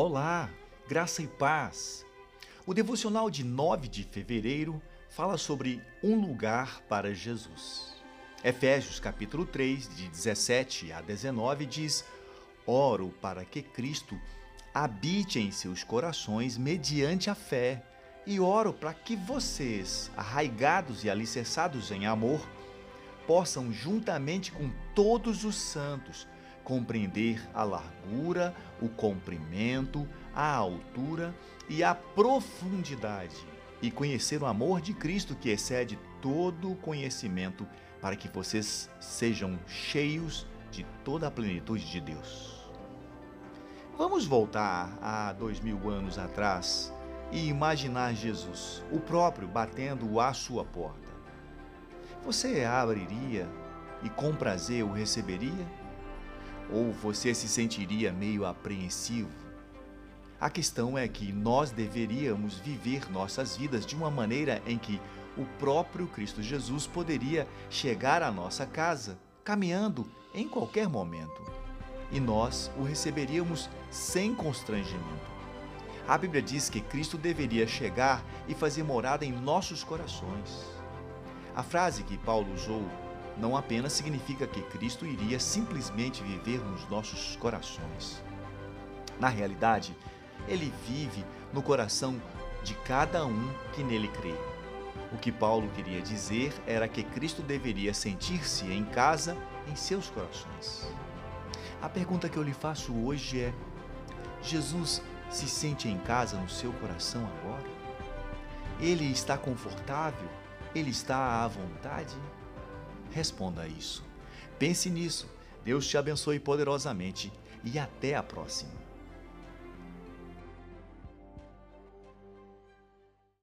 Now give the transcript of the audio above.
Olá, graça e paz. O devocional de 9 de fevereiro fala sobre um lugar para Jesus. Efésios capítulo 3, de 17 a 19 diz: Oro para que Cristo habite em seus corações mediante a fé, e oro para que vocês, arraigados e alicerçados em amor, possam juntamente com todos os santos compreender a largura, o comprimento, a altura e a profundidade, e conhecer o amor de Cristo que excede todo o conhecimento, para que vocês sejam cheios de toda a plenitude de Deus. Vamos voltar a dois mil anos atrás e imaginar Jesus, o próprio, batendo à sua porta. Você abriria e com prazer o receberia? Ou você se sentiria meio apreensivo? A questão é que nós deveríamos viver nossas vidas de uma maneira em que o próprio Cristo Jesus poderia chegar à nossa casa, caminhando em qualquer momento. E nós o receberíamos sem constrangimento. A Bíblia diz que Cristo deveria chegar e fazer morada em nossos corações. A frase que Paulo usou não apenas significa que Cristo iria simplesmente viver nos nossos corações. Na realidade, ele vive no coração de cada um que nele crê. O que Paulo queria dizer era que Cristo deveria sentir-se em casa em seus corações. A pergunta que eu lhe faço hoje é: Jesus se sente em casa no seu coração agora? Ele está confortável? Ele está à vontade? Responda a isso. Pense nisso. Deus te abençoe poderosamente e até a próxima.